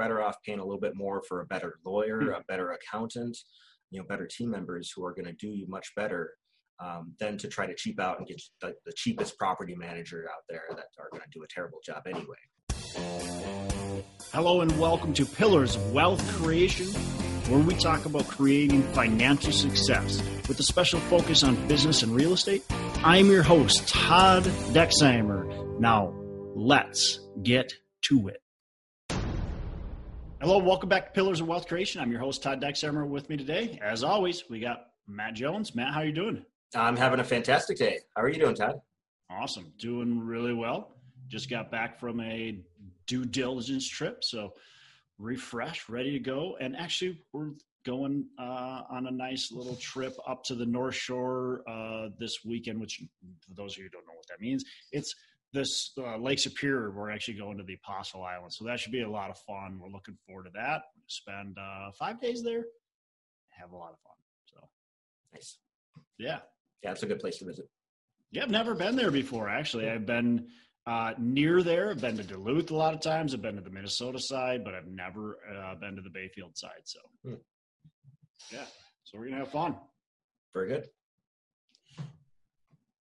better off paying a little bit more for a better lawyer, a better accountant, you know, better team members who are going to do you much better um, than to try to cheap out and get the, the cheapest property manager out there that are going to do a terrible job anyway. Hello and welcome to Pillars of Wealth Creation, where we talk about creating financial success with a special focus on business and real estate. I'm your host, Todd Dexheimer. Now, let's get to it. Hello, welcome back to Pillars of Wealth Creation. I'm your host, Todd Dexheimer. With me today, as always, we got Matt Jones. Matt, how are you doing? I'm having a fantastic day. How are you doing, Todd? Awesome. Doing really well. Just got back from a due diligence trip. So refreshed, ready to go. And actually, we're going uh, on a nice little trip up to the North Shore uh, this weekend, which, for those of you who don't know what that means, it's this uh, Lake Superior. We're actually going to the Apostle Island. So that should be a lot of fun. We're looking forward to that. Spend uh, five days there, have a lot of fun. So nice. Yeah yeah, it's a good place to visit. Yeah, I've never been there before. Actually, I've been uh, near there. I've been to Duluth a lot of times. I've been to the Minnesota side, but I've never uh, been to the Bayfield side. So, hmm. yeah, so we're gonna have fun. Very good.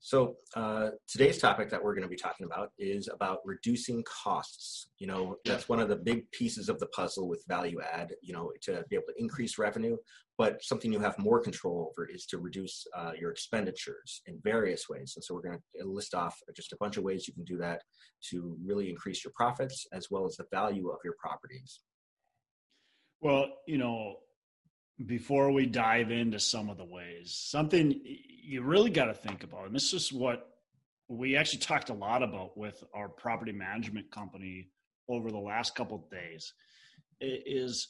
So uh, today's topic that we're going to be talking about is about reducing costs. You know, that's one of the big pieces of the puzzle with value add. You know, to be able to increase revenue, but something you have more control over is to reduce uh, your expenditures in various ways. And so we're going to list off just a bunch of ways you can do that to really increase your profits as well as the value of your properties. Well, you know, before we dive into some of the ways, something you really got to think about, and this is what we actually talked a lot about with our property management company over the last couple days, is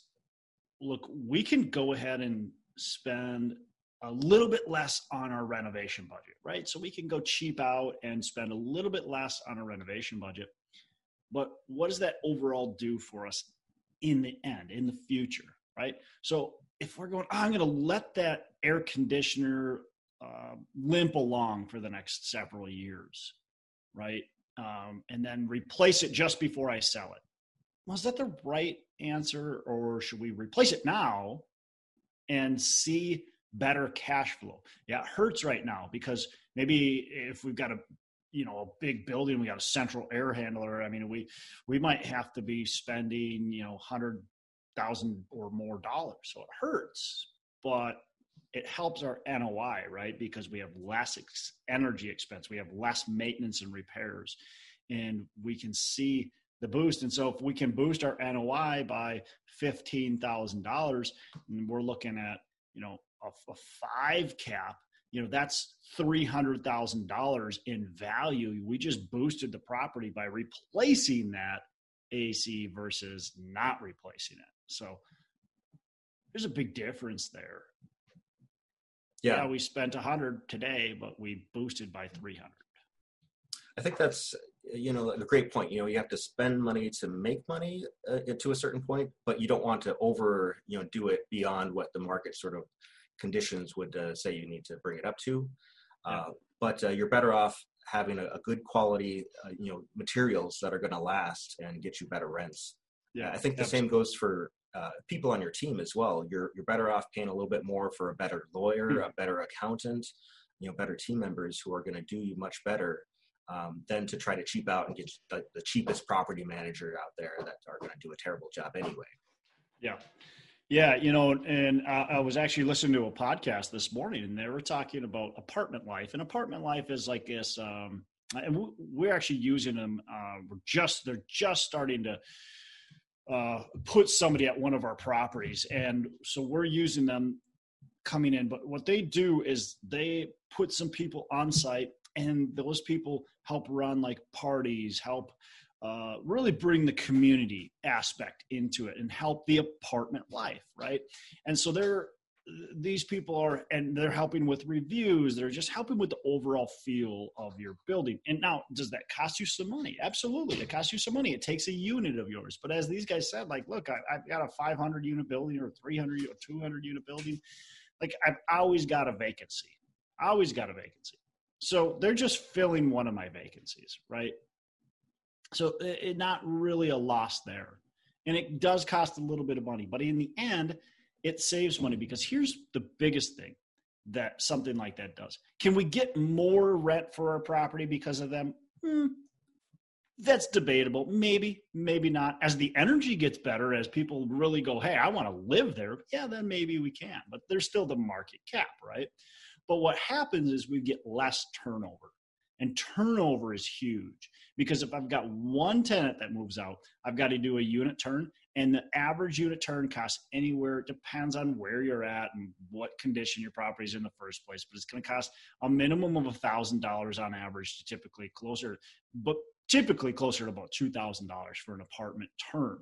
look, we can go ahead and spend a little bit less on our renovation budget, right? So we can go cheap out and spend a little bit less on a renovation budget. But what does that overall do for us in the end, in the future, right? So if we're going, oh, I'm going to let that air conditioner uh, limp along for the next several years, right? Um, and then replace it just before I sell it. Was that the right answer, or should we replace it now and see better cash flow? Yeah, it hurts right now because maybe if we've got a you know a big building, we got a central air handler. I mean, we we might have to be spending you know hundred thousand or more dollars. So it hurts, but it helps our NOI, right? Because we have less ex- energy expense, we have less maintenance and repairs, and we can see the boost. And so if we can boost our NOI by fifteen thousand dollars, and we're looking at you know a, a five cap, you know that's three hundred thousand dollars in value. We just boosted the property by replacing that AC versus not replacing it. So there's a big difference there. Yeah, yeah we spent 100 today, but we boosted by 300. I think that's you know a great point. You know, you have to spend money to make money uh, to a certain point, but you don't want to over you know do it beyond what the market sort of conditions would uh, say you need to bring it up to. Yeah. Uh, but uh, you're better off having a, a good quality uh, you know materials that are going to last and get you better rents. Yeah, I think the absolutely. same goes for uh, people on your team as well. You're you're better off paying a little bit more for a better lawyer, mm-hmm. a better accountant, you know, better team members who are going to do you much better um, than to try to cheap out and get the, the cheapest property manager out there that are going to do a terrible job anyway. Yeah. Yeah, you know, and uh, I was actually listening to a podcast this morning, and they were talking about apartment life. And apartment life is like this, um, and we're actually using them. Uh, we're just they're just starting to uh, put somebody at one of our properties. And so we're using them coming in. But what they do is they put some people on site, and those people help run like parties, help uh, really bring the community aspect into it and help the apartment life, right? And so they're these people are and they're helping with reviews they're just helping with the overall feel of your building. And now does that cost you some money? Absolutely it costs you some money. It takes a unit of yours. But as these guys said like look I, have got a 500 unit building or 300 or 200 unit building. Like i've always got a vacancy I always got a vacancy. So they're just filling one of my vacancies right so it, it not really a loss there And it does cost a little bit of money, but in the end, it saves money because here's the biggest thing that something like that does. Can we get more rent for our property because of them? Hmm, that's debatable. Maybe, maybe not. As the energy gets better, as people really go, hey, I want to live there, yeah, then maybe we can. But there's still the market cap, right? But what happens is we get less turnover. And turnover is huge because if I've got one tenant that moves out, I've got to do a unit turn. And the average unit turn costs anywhere, it depends on where you're at and what condition your property is in the first place. But it's going to cost a minimum of $1,000 on average to typically closer, but typically closer to about $2,000 for an apartment turn.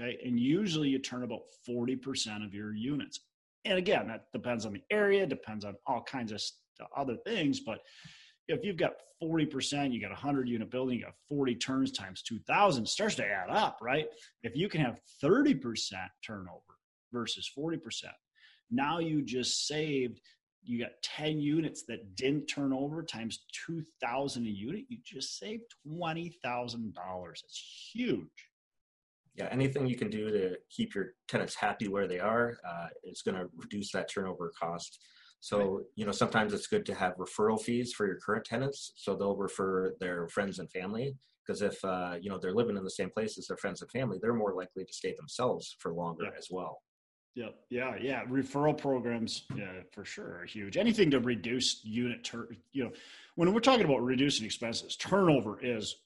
Okay. And usually you turn about 40% of your units. And again, that depends on the area, depends on all kinds of other things. But if you've got 40%, you got a 100 unit building, you got 40 turns times 2,000, starts to add up, right? If you can have 30% turnover versus 40%, now you just saved, you got 10 units that didn't turn over times 2,000 a unit, you just saved $20,000. That's huge. Yeah, anything you can do to keep your tenants happy where they are uh, is going to reduce that turnover cost so, you know, sometimes it's good to have referral fees for your current tenants. So they'll refer their friends and family because if, uh, you know, they're living in the same place as their friends and family, they're more likely to stay themselves for longer yeah. as well. Yep. Yeah. Yeah. Referral programs, yeah, for sure, are huge. Anything to reduce unit turn. You know, when we're talking about reducing expenses, turnover is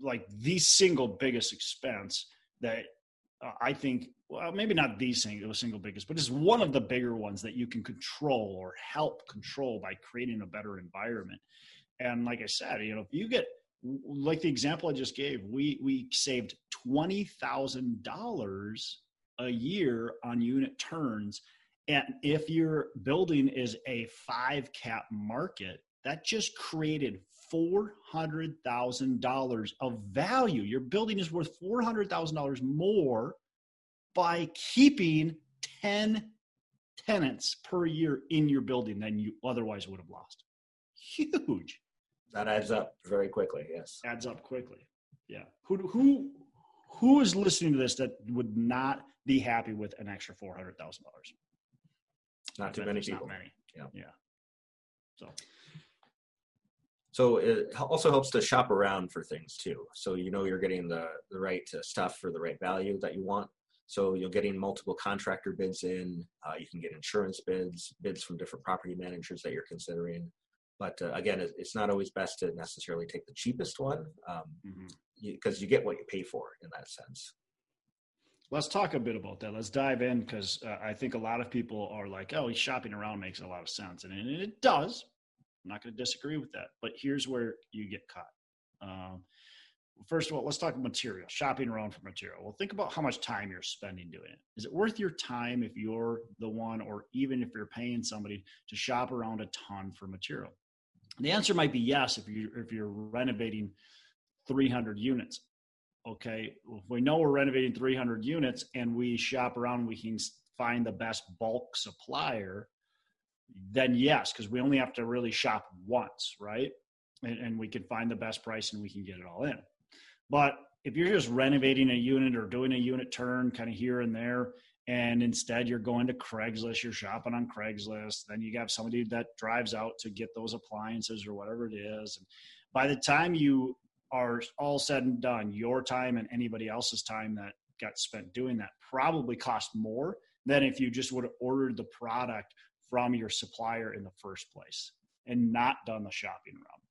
like the single biggest expense that uh, I think well, maybe not the single, single biggest, but it's one of the bigger ones that you can control or help control by creating a better environment. And like I said, you know, if you get like the example I just gave, we we saved twenty thousand dollars a year on unit turns. And if your building is a five cap market, that just created $400,000 of value. Your building is worth $400,000 more by keeping 10 tenants per year in your building than you otherwise would have lost. Huge. That adds up very quickly. Yes. Adds up quickly. Yeah. Who who who is listening to this that would not be happy with an extra four hundred thousand dollars? Not too many people. Not many. Yeah. Yeah. So. So it also helps to shop around for things too. So you know you're getting the the right uh, stuff for the right value that you want. So you're getting multiple contractor bids in. Uh, you can get insurance bids, bids from different property managers that you're considering. But uh, again, it's not always best to necessarily take the cheapest one because um, mm-hmm. you, you, get what you pay for in that sense. Let's talk a bit about that. Let's dive in because uh, I think a lot of people are like, "Oh, shopping around makes a lot of sense," and, and it does. I'm not going to disagree with that. But here's where you get caught. Um, first of all, let's talk about material, shopping around for material. Well, think about how much time you're spending doing it. Is it worth your time if you're the one, or even if you're paying somebody to shop around a ton for material? The answer might be yes if you're if you're renovating 300 units. Okay, if we know we're renovating 300 units and we shop around, we can find the best bulk supplier. Then yes, because we only have to really shop once, right? And, and we can find the best price and we can get it all in. But if you're just renovating a unit or doing a unit turn kind of here and there, and instead you're going to Craigslist, you're shopping on Craigslist, then you have somebody that drives out to get those appliances or whatever it is. And by the time you are all said and done, your time and anybody else's time that got spent doing that probably cost more than if you just would have ordered the product from your supplier in the first place and not done the shopping around.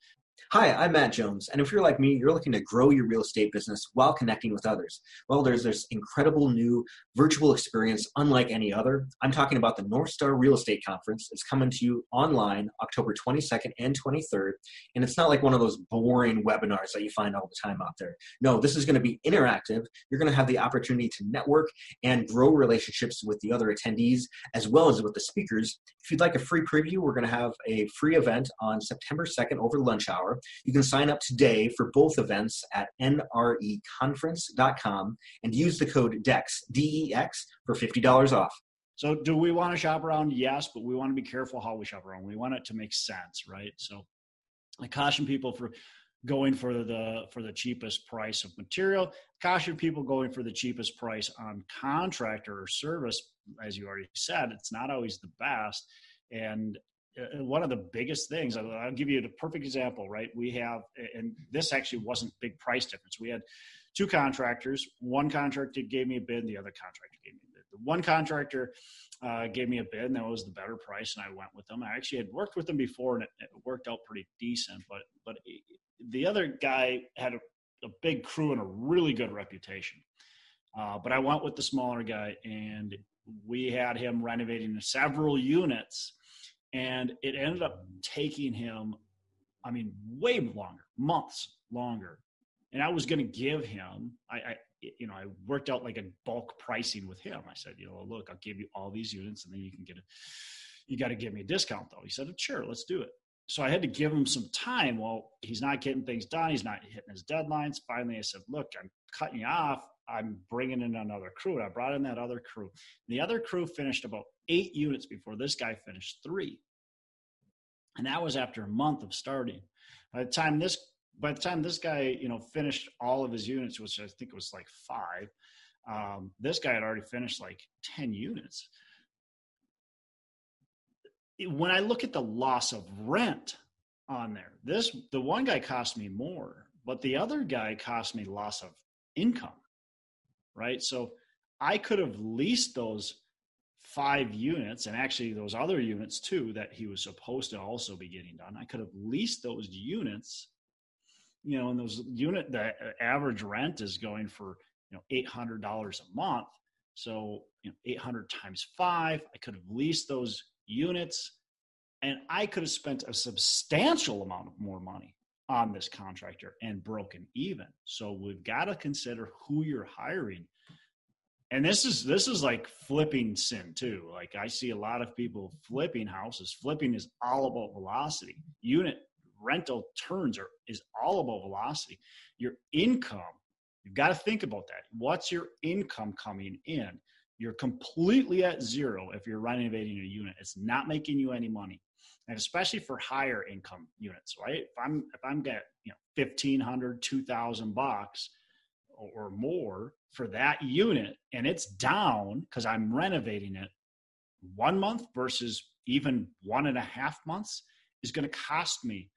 Hi, I'm Matt Jones, and if you're like me, you're looking to grow your real estate business while connecting with others. Well, there's this incredible new virtual experience unlike any other. I'm talking about the North Star Real Estate Conference. It's coming to you online October 22nd and 23rd, and it's not like one of those boring webinars that you find all the time out there. No, this is going to be interactive. You're going to have the opportunity to network and grow relationships with the other attendees as well as with the speakers. If you'd like a free preview, we're going to have a free event on September 2nd over lunch hour You can sign up today for both events at nreconference.com and use the code DEX, D-E-X, for $50 off. So do we want to shop around? Yes, but we want to be careful how we shop around. We want it to make sense, right? So I caution people for going for the for the cheapest price of material caution people going for the cheapest price on contractor or service as you already said it's not always the best and uh, one of the biggest things I'll, give you a perfect example right? We have and this actually wasn't big price difference. We had two contractors. One contractor gave me a bid the other contractor gave me a bid. The one contractor uh, gave me a bid and that was the better price and i went with them. I actually had worked with them before and it, it worked out pretty decent but but the other guy had a, a big crew and a really good reputation. Uh, but I went with the smaller guy, and we had him renovating several units, and it ended up taking him, I mean, way longer, months longer. And I was going to give him, I, I, you know, I worked out like a bulk pricing with him. I said, you know, look, I'll give you all these units, and then you can get a, you got to give me a discount though. He said, sure, let's do it so I had to give him some time. Well, he's not getting things done. He's not hitting his deadlines. Finally, I said, "Look, I'm cutting you off. I'm bringing in another crew." And I brought in that other crew. The other crew finished about eight units before this guy finished three, and that was after a month of starting. By the time this, by the time this guy, you know, finished all of his units, which I think was like five, um, this guy had already finished like ten units when I look at the loss of rent on there, this the one guy cost me more, but the other guy cost me loss of income. Right. So I could have leased those five units and actually those other units too that he was supposed to also be getting done. I could have leased those units, you know, and those unit the average rent is going for you know eight hundred dollars a month. So you know, eight hundred times five, I could have leased those units and I could have spent a substantial amount of more money on this contractor and broken even. So we've got to consider who you're hiring. And this is this is like flipping sin too. Like I see a lot of people flipping houses. Flipping is all about velocity. Unit rental turns are is all about velocity. Your income, you've got to think about that. What's your income coming in? You're completely at zero if you're renovating a unit. It's not making you any money. And especially for higher income units, right? If I'm if I'm get you know 1500, 2000 bucks or more for that unit and it's down because I'm renovating it one month versus even one and a half months is going to cost me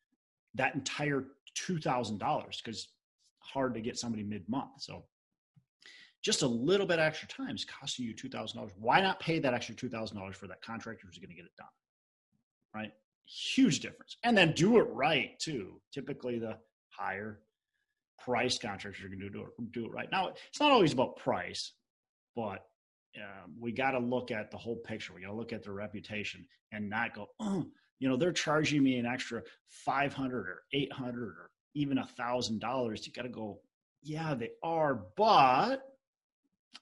that entire $2,000 because hard to get somebody mid month. So just a little bit extra time is costing you $2,000. Why not pay that extra $2,000 for that contractor who's going to get it done? Right? Huge difference. And then do it right too. Typically, the higher price contractors are going to do it, do it right. Now, it's not always about price, but um, we got to look at the whole picture. We got to look at their reputation and not go, oh, you know, they're charging me an extra 500 or 800 or even a thousand dollars. You got to go, yeah, they are, but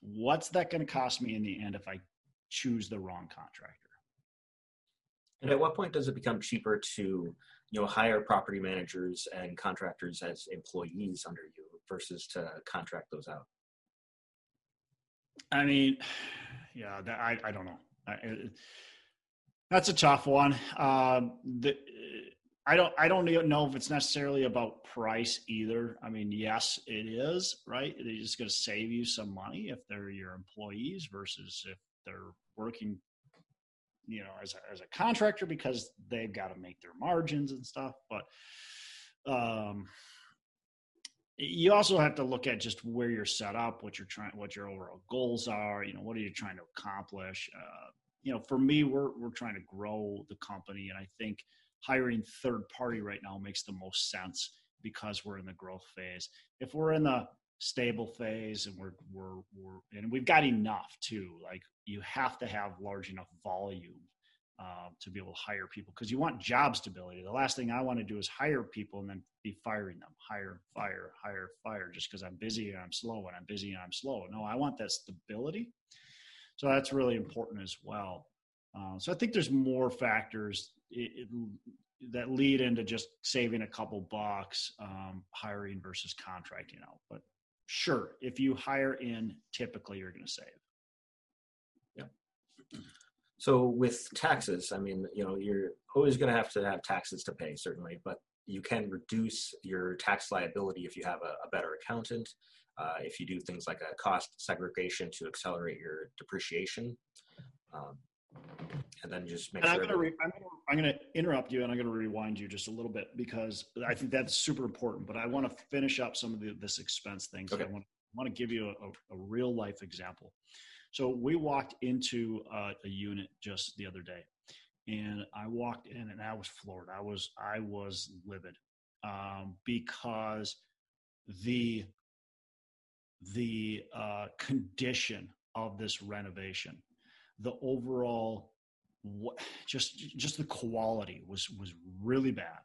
what's that going to cost me in the end if I choose the wrong contractor? And at what point does it become cheaper to, you know, hire property managers and contractors as employees under you versus to contract those out? I mean, yeah, that, I I don't know. I, it, that's a tough one. Um, the, I don't I don't know if it's necessarily about price either. I mean, yes, it is, right? They're just going to save you some money if they're your employees versus if they're working, you know, as a, as a contractor because they've got to make their margins and stuff. But um, you also have to look at just where you're set up, what you're trying, what your overall goals are. You know, what are you trying to accomplish? Uh, you know, for me, we're we're trying to grow the company, and I think hiring third party right now makes the most sense because we're in the growth phase. If we're in the stable phase and we're we're we're and we've got enough too, like you have to have large enough volume uh, to be able to hire people because you want job stability. The last thing I want to do is hire people and then be firing them, hire, fire, hire, fire, just because I'm busy and I'm slow and I'm busy and I'm slow. No, I want that stability. So that's really important as well. Uh, so I think there's more factors it, it, that lead into just saving a couple bucks, um, hiring versus contracting out. But sure, if you hire in, typically you're going to save. Yeah. So with taxes, I mean, you know, you're always going to have to have taxes to pay, certainly. But you can reduce your tax liability if you have a, a better accountant. Uh, if you do things like a cost segregation to accelerate your depreciation, um, and then just make and sure. I'm going, re- I'm, gonna, I'm gonna interrupt you and I'm going to rewind you just a little bit because I think that's super important. But I want to finish up some of the, this expense things. Okay. I want, want to give you a, a, a real life example. So we walked into a, a unit just the other day, and I walked in and I was floored. I was I was livid um, because the the uh, condition of this renovation, the overall just just the quality was was really bad,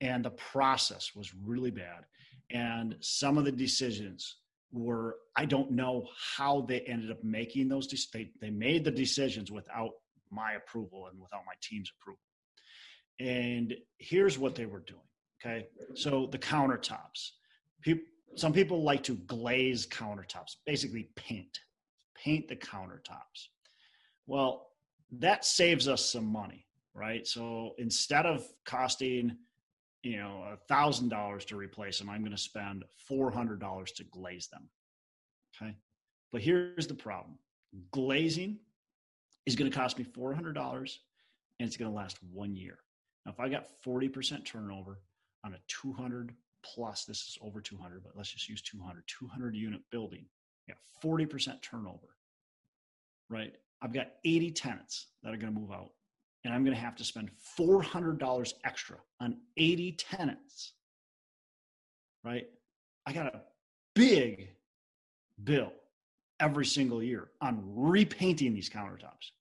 and the process was really bad, and some of the decisions were I don't know how they ended up making those. They they made the decisions without my approval and without my team's approval. And here's what they were doing. Okay, so the countertops. People, some people like to glaze countertops, basically paint, paint the countertops. Well, that saves us some money, right? So instead of costing, you know, a thousand dollars to replace them, I'm going to spend four hundred dollars to glaze them. Okay, but here's the problem: glazing is going to cost me four hundred dollars, and it's going to last one year. Now, if I got forty percent turnover on a two hundred plus, this is over two hundred, but let's just use 200, 200 unit building. Yeah, forty percent turnover, right? I've got 80 tenants that are going to move out, and I'm going to have to spend $400 extra on 80 tenants, right? I got a big bill every single year on repainting these countertops.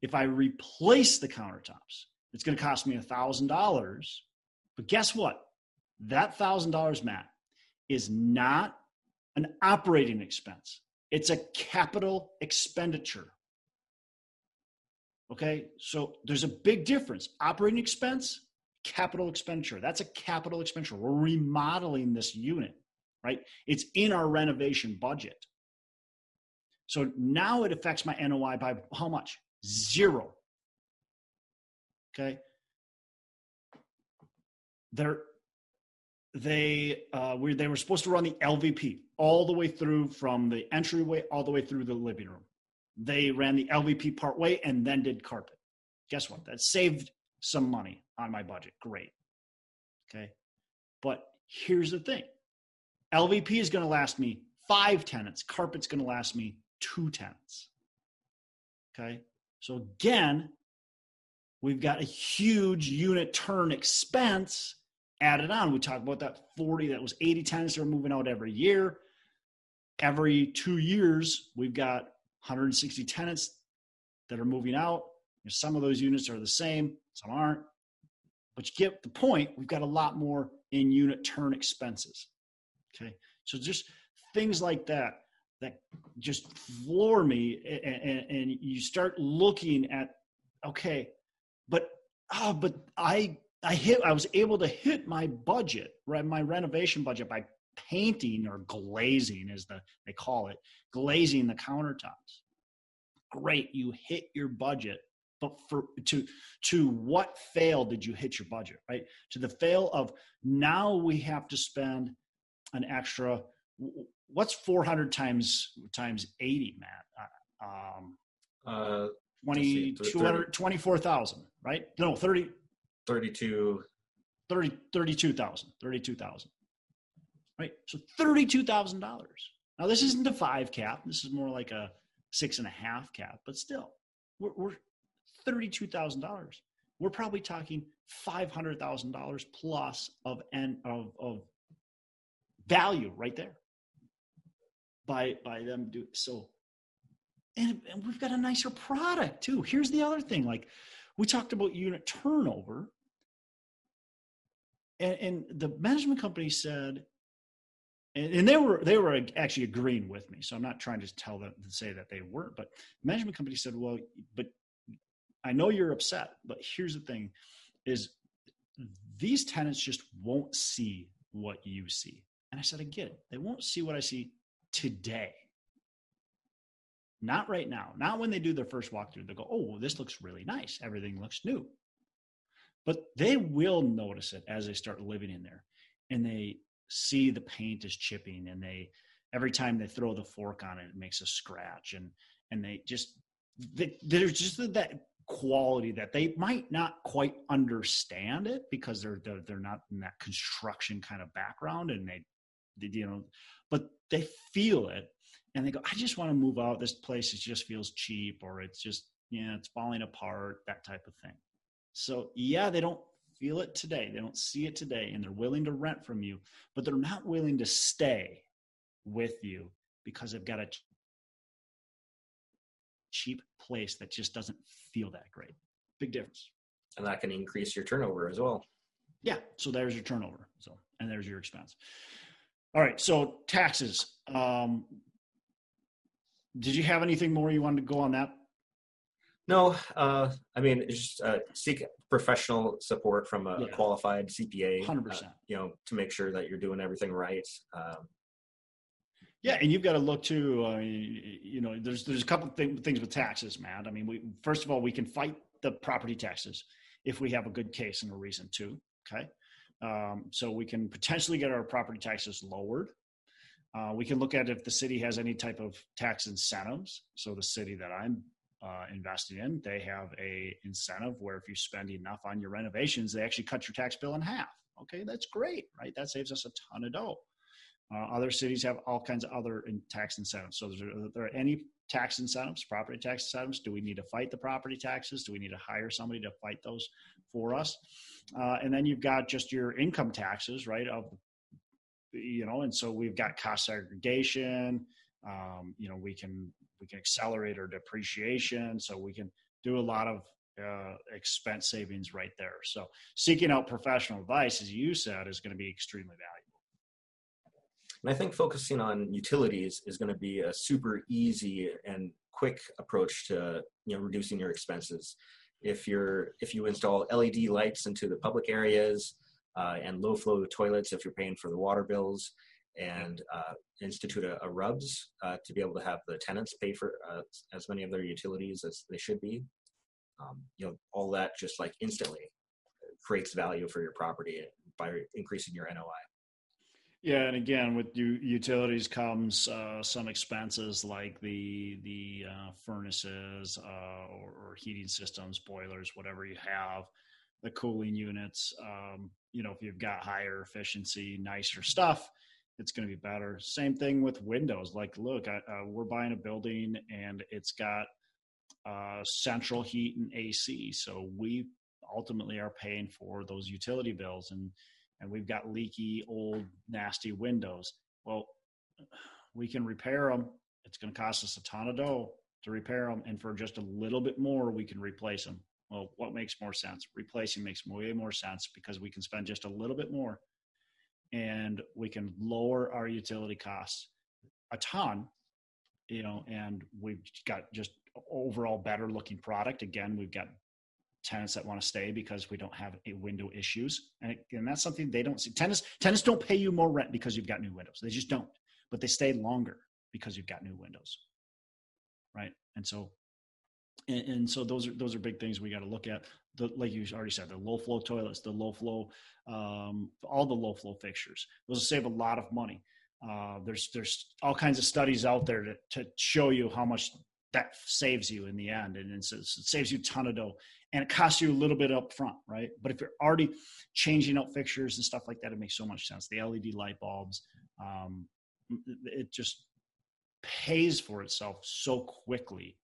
If I replace the countertops, it's going to cost me $1,000. But guess what? That $1,000, Matt, is not an operating expense. It's a capital expenditure. Okay, so there's a big difference. Operating expense, capital expenditure. That's a capital expenditure. We're remodeling this unit, right? It's in our renovation budget. So now it affects my NOI by how much? Zero. Okay. They're they uh, we, they were supposed to run the LVP all the way through from the entryway all the way through the living room. They ran the LVP part way and then did carpet. Guess what? That saved some money on my budget. Great. Okay. But here's the thing LVP is going to last me five tenants, carpet's going to last me two tenants. Okay. So again, we've got a huge unit turn expense added on. We talked about that 40, that was 80 tenants that are moving out every year. Every two years, we've got 160 tenants that are moving out. Some of those units are the same, some aren't. But you get the point. We've got a lot more in unit turn expenses. Okay. So just things like that that just floor me and, and, and you start looking at okay but oh but i i hit i was able to hit my budget right my renovation budget by painting or glazing as the they call it glazing the countertops. Great you hit your budget but for to to what fail did you hit your budget right? To the fail of now we have to spend an extra what's 400 times times 80 matt? Um Uh, 20 200 24000 right? No 30 32. 30 32000 32000 right? So $32000 now this isn't a five cap. This is more like a six and a half cap but still we're, we're $32000 we're probably talking $500000 plus of and of, of value right there by by them do so and, and we've got a nicer product too. Here's the other thing like we talked about unit turnover and, and the management company said and, and they were they were actually agreeing with me so i'm not trying to tell them to say that they weren't but the management company said well but i know you're upset but here's the thing is these tenants just won't see what you see. And i said i get it. They won't see what i see today not right now. Not when they do their first walkthrough. They'll go oh well, this looks really nice. Everything looks new. But they will notice it as they start living in there and they see the paint is chipping and they every time they throw the fork on it it makes a scratch and and they just they, there's just that quality that they might not quite understand it because they're, they're they're not in that construction kind of background and they, they you know but they feel it and they go i just want to move out this place it just feels cheap or it's just yeah it's falling apart that type of thing so yeah they don't feel it today they don't see it today and they're willing to rent from you but they're not willing to stay with you because they've got a cheap place that just doesn't feel that great. Big difference. And that can increase your turnover as well. Yeah. So there's your turnover. So and there's your expense. All right. So taxes. Um, did you have anything more you wanted to go on that? No, uh, I mean, just uh, seek professional support from a Yeah. qualified CPA. Hundred uh, percent. you know, to make sure that you're doing everything right. Um, Yeah, and you've got to look too. Uh, you know, there's there's a couple of thing, things with taxes, Matt. I mean, we first of all we can fight the property taxes if we have a good case and a reason to. Okay, um, so we can potentially get our property taxes lowered. Uh, we can look at if the city has any type of tax incentives. So the city that I'm uh, investing in, they have a incentive where if you spend enough on your renovations, they actually cut your tax bill in half. Okay, that's great, right? That saves us a ton of dough. Uh, other cities have all kinds of other in tax incentives. So, there, are there any tax incentives, property tax incentives? Do we need to fight the property taxes? Do we need to hire somebody to fight those for us? Uh, and then you've got just your income taxes, right? Of you know, and so we've got cost segregation. Um, you know, we can we can accelerate our depreciation, so we can do a lot of uh, expense savings right there. So, seeking out professional advice, as you said, is going to be extremely valuable. And I think focusing on utilities is going to be a super easy and quick approach to you know reducing your expenses. If you're if you install LED lights into the public areas uh, and low flow toilets, if you're paying for the water bills, and uh, institute a, a RUBS uh, to be able to have the tenants pay for uh, as many of their utilities as they should be. Um, you know, all that just like instantly creates value for your property by increasing your NOI. Yeah, and again, with utilities comes uh, some expenses like the the uh, furnaces uh, or, or heating systems, boilers, whatever you have, the cooling units. Um, you know, if you've got higher efficiency, nicer stuff, it's going to be better. Same thing with windows. Like, look, I, uh, we're buying a building and it's got uh, central heat and AC, so we ultimately are paying for those utility bills and and we've got leaky old nasty windows. Well we can repair them it's going to cost us a ton of dough to repair them and for just a little bit more we can replace them well what makes more sense? Replacing makes way more sense because we can spend just a little bit more and we can lower our utility costs a ton you know and we've got just overall better looking product. Again we've got tenants that want to stay because we don't have window issues. And, and that's something they don't see. Tenants tenants don't pay you more rent because you've got new windows. They just don't. But they stay longer because you've got new windows. Right? And so and, and so those are those are big things we got to look at. The like you already said the low flow toilets the low flow um, all the low flow fixtures. Those will save a lot of money. Uh, there's there's all kinds of studies out there to, to show you how much that saves you in the end. And it saves you a ton of dough and it costs you a little bit up front right? But if you're already changing out fixtures and stuff like that it makes so much sense. The led light bulbs um, it just pays for itself so quickly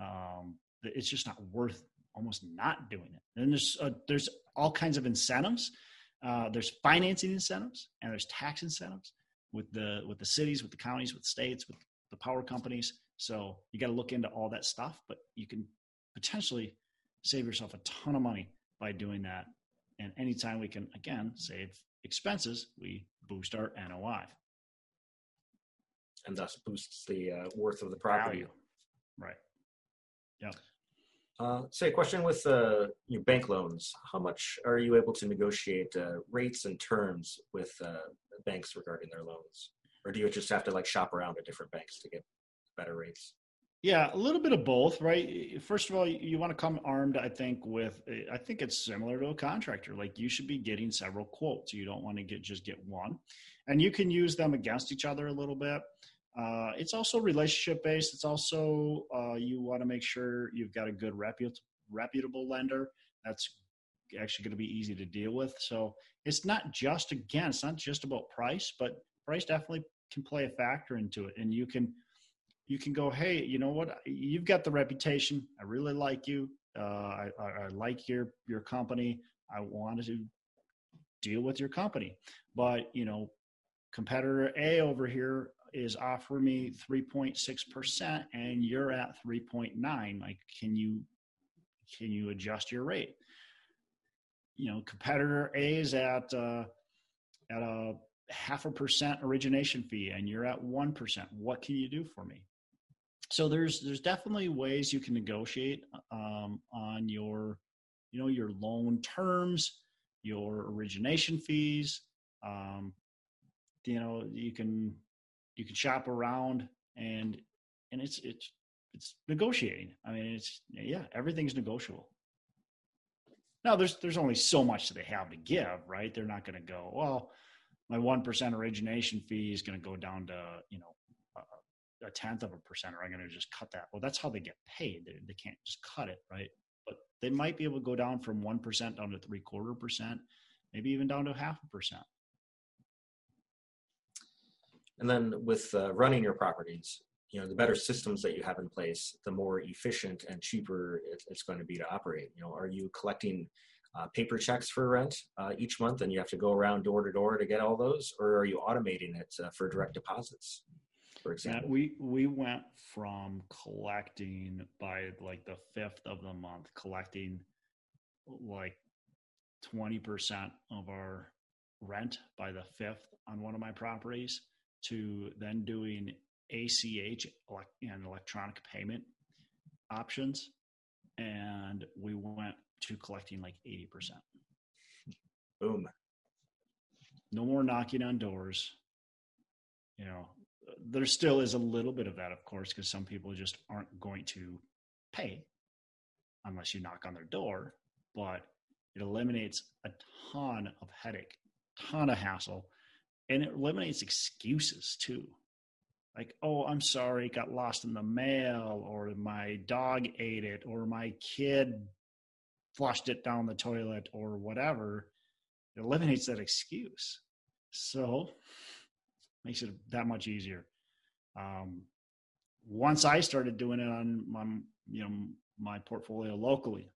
um, that it's just not worth almost not doing it. And there's uh, there's all kinds of incentives. Uh, there's financing incentives and there's tax incentives with the with the cities with the counties with states with the power companies. So you got to look into all that stuff, but you can potentially save yourself a ton of money by doing that. And anytime we can, again, save expenses, we boost our NOI. And thus boosts the uh, worth of the property. Value. Right. Yeah. Uh, say a question with uh, your bank loans. How much are you able to negotiate uh, rates and terms with uh, banks regarding their loans, or do you just have to like shop around at different banks to get better rates? Yeah, a little bit of both, right? First of all, you want to come armed, I think, with I think it's similar to a contractor. Like you should be getting several quotes. You don't want to get just get one. And you can use them against each other a little bit. Uh, it's also relationship based. It's also uh, you want to make sure you've got a good reput- reputable lender that's actually going to be easy to deal with. So it's not just again, it's not just about price, but price definitely can play a factor into it. And you can you can go, hey, you know what? You've got the reputation. I really like you. Uh, I, I, I like your your company. I wanted to deal with your company, but you know, competitor A over here is offering me 3.6% and you're at 3.9 like can you can you adjust your rate you know competitor a is at uh, at a half a percent origination fee and you're at 1% what can you do for me so there's there's definitely ways you can negotiate um, on your you know your loan terms your origination fees um, you know you can you can shop around and and it's it's it's negotiating. I mean it's yeah everything's negotiable. Now there's there's only so much that they have to give right? They're not going to go well my 1% origination fee is going to go down to you know a, tenth of a percent or i'm going to just cut that. Well that's how they get paid. They, they can't just cut it right? But they might be able to go down from 1% down to three quarter percent maybe even down to half a percent. And then with uh, running your properties, you know, the better systems that you have in place, the more efficient and cheaper it's going to be to operate. You know, are you collecting uh, paper checks for rent uh, each month and you have to go around door to door to get all those, or are you automating it uh, for direct deposits? For example, yeah, we we went from collecting by like the fifth of the month, collecting like twenty percent of our rent by the fifth on one of my properties to then doing ACH and electronic payment options. And we went to collecting like 80%. Boom. No more knocking on doors. You know, there still is a little bit of that, of course, because some people just aren't going to pay unless you knock on their door. But it eliminates a ton of headache, ton of hassle and it eliminates excuses too. Like oh i'm sorry got lost in the mail or my dog ate it or my kid flushed it down the toilet or whatever. It eliminates that excuse. So makes it that much easier um, once i started doing it on my you know my portfolio locally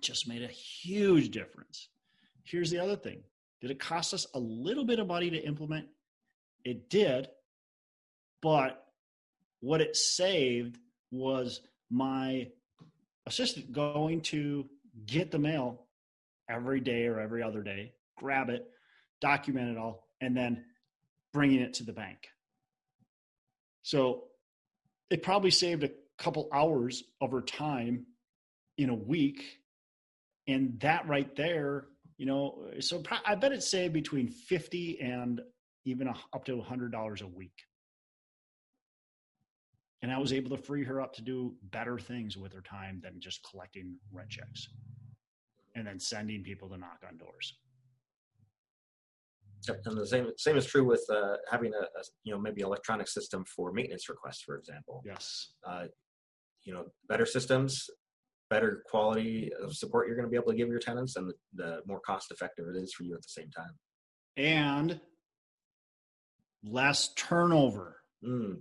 just made a huge difference here's the other thing did it cost us a little bit of money to implement? It did, but what it saved was my assistant going to get the mail every day or every other day, grab it, document it all, and then bringing it to the bank. So it probably saved a couple hours of her time in a week. And that right there you know so i bet it saved between 50 and even up to $100 a week and i was able to free her up to do better things with her time than just collecting rent checks and then sending people to knock on doors and the same same is true with uh, having a, a, you know maybe electronic system for maintenance requests, for example. Yes. Uh, you know, better systems better quality of support you're going to be able to give your tenants and the, the more cost effective it is for you at the same time and less turnover mm.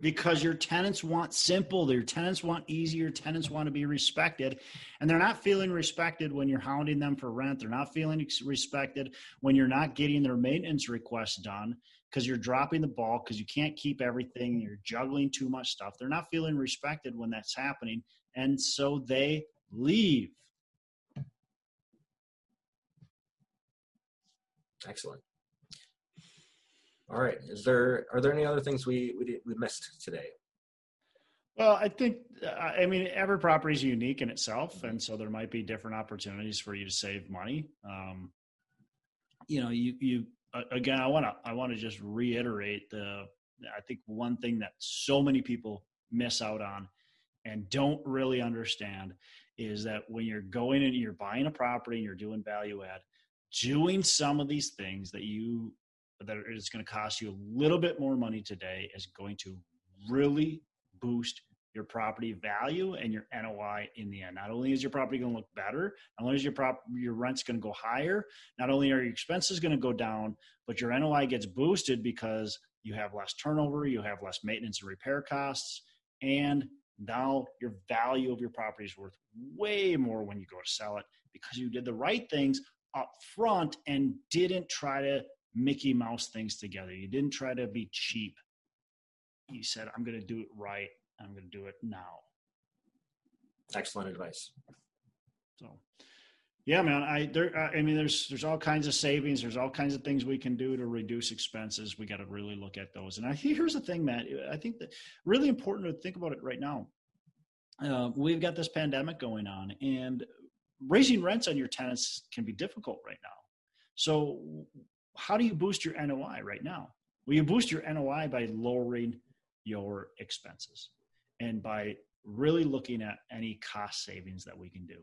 Because your tenants want simple your tenants want easy your tenants want to be respected and they're not feeling respected when you're hounding them for rent they're not feeling respected when you're not getting their maintenance requests done because you're dropping the ball because you can't keep everything you're juggling too much stuff they're not feeling respected when that's happening and so they leave. Excellent. All right. Is there are there any other things we we, we missed today? Well, I think I mean every property is unique in itself, and so there might be different opportunities for you to save money. Um, you know, you you again, I want to I want to just reiterate the. I think one thing that so many people miss out on and don't really understand is that when you're going and you're buying a property and you're doing value add, doing some of these things that you that is going to cost you a little bit more money today is going to really boost your property value and your NOI in the end. Not only is your property going to look better, not only is your prop your rent's going to go higher, not only are your expenses going to go down, but your NOI gets boosted because you have less turnover, you have less maintenance and repair costs, and now your value of your property is worth way more when you go to sell it because you did the right things up front and didn't try to Mickey Mouse things together. You didn't try to be cheap. You said, I'm going to do it right I'm going to do it now. Excellent advice. So, yeah, man. I there. I mean, there's there's all kinds of savings. There's all kinds of things we can do to reduce expenses. We got to really look at those. And I here's the thing, Matt. I think that really important to think about it right now. Uh, we've got this pandemic going on, and raising rents on your tenants can be difficult right now. So, how do you boost your NOI right now? Well, you boost your NOI by lowering your expenses and by really looking at any cost savings that we can do.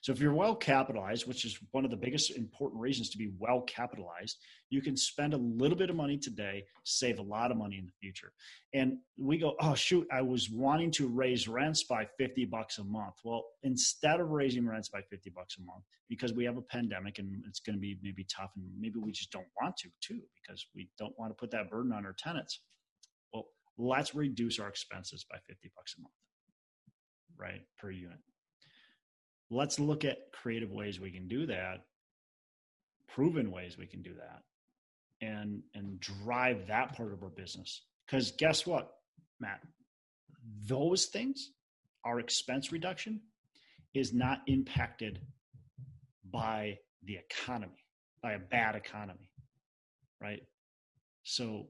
So if you're well capitalized, which is one of the biggest important reasons to be well capitalized, you can spend a little bit of money today, save a lot of money in the future. And we go, "Oh shoot, I was wanting to raise rents by 50 bucks a month." Well, instead of raising rents by 50 bucks a month because we have a pandemic and it's going to be maybe tough and maybe we just don't want to too because we don't want to put that burden on our tenants Well, let's reduce our expenses by 50 bucks a month, right, per unit. Let's look at creative ways we can do that, proven ways we can do that, and and drive that part of our business. Because guess what, Matt? Those things, our expense reduction, is not impacted by the economy, by a bad economy, right? So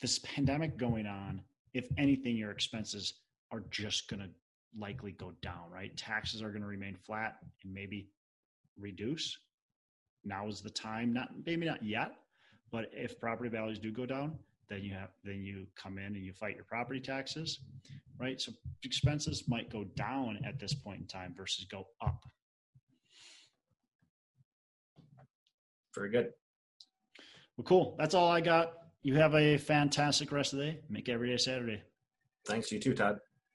this pandemic going on if anything, your expenses are just going to likely go down, right? Taxes are going to remain flat and maybe reduce. Now is the time, not maybe not yet, but if property values do go down, then you have then you come in and you fight your property taxes, right? So expenses might go down at this point in time versus go up. Very good. Well, cool. That's all I got. You have a fantastic rest of the day. Make every day Saturday. Thanks. You too, Todd.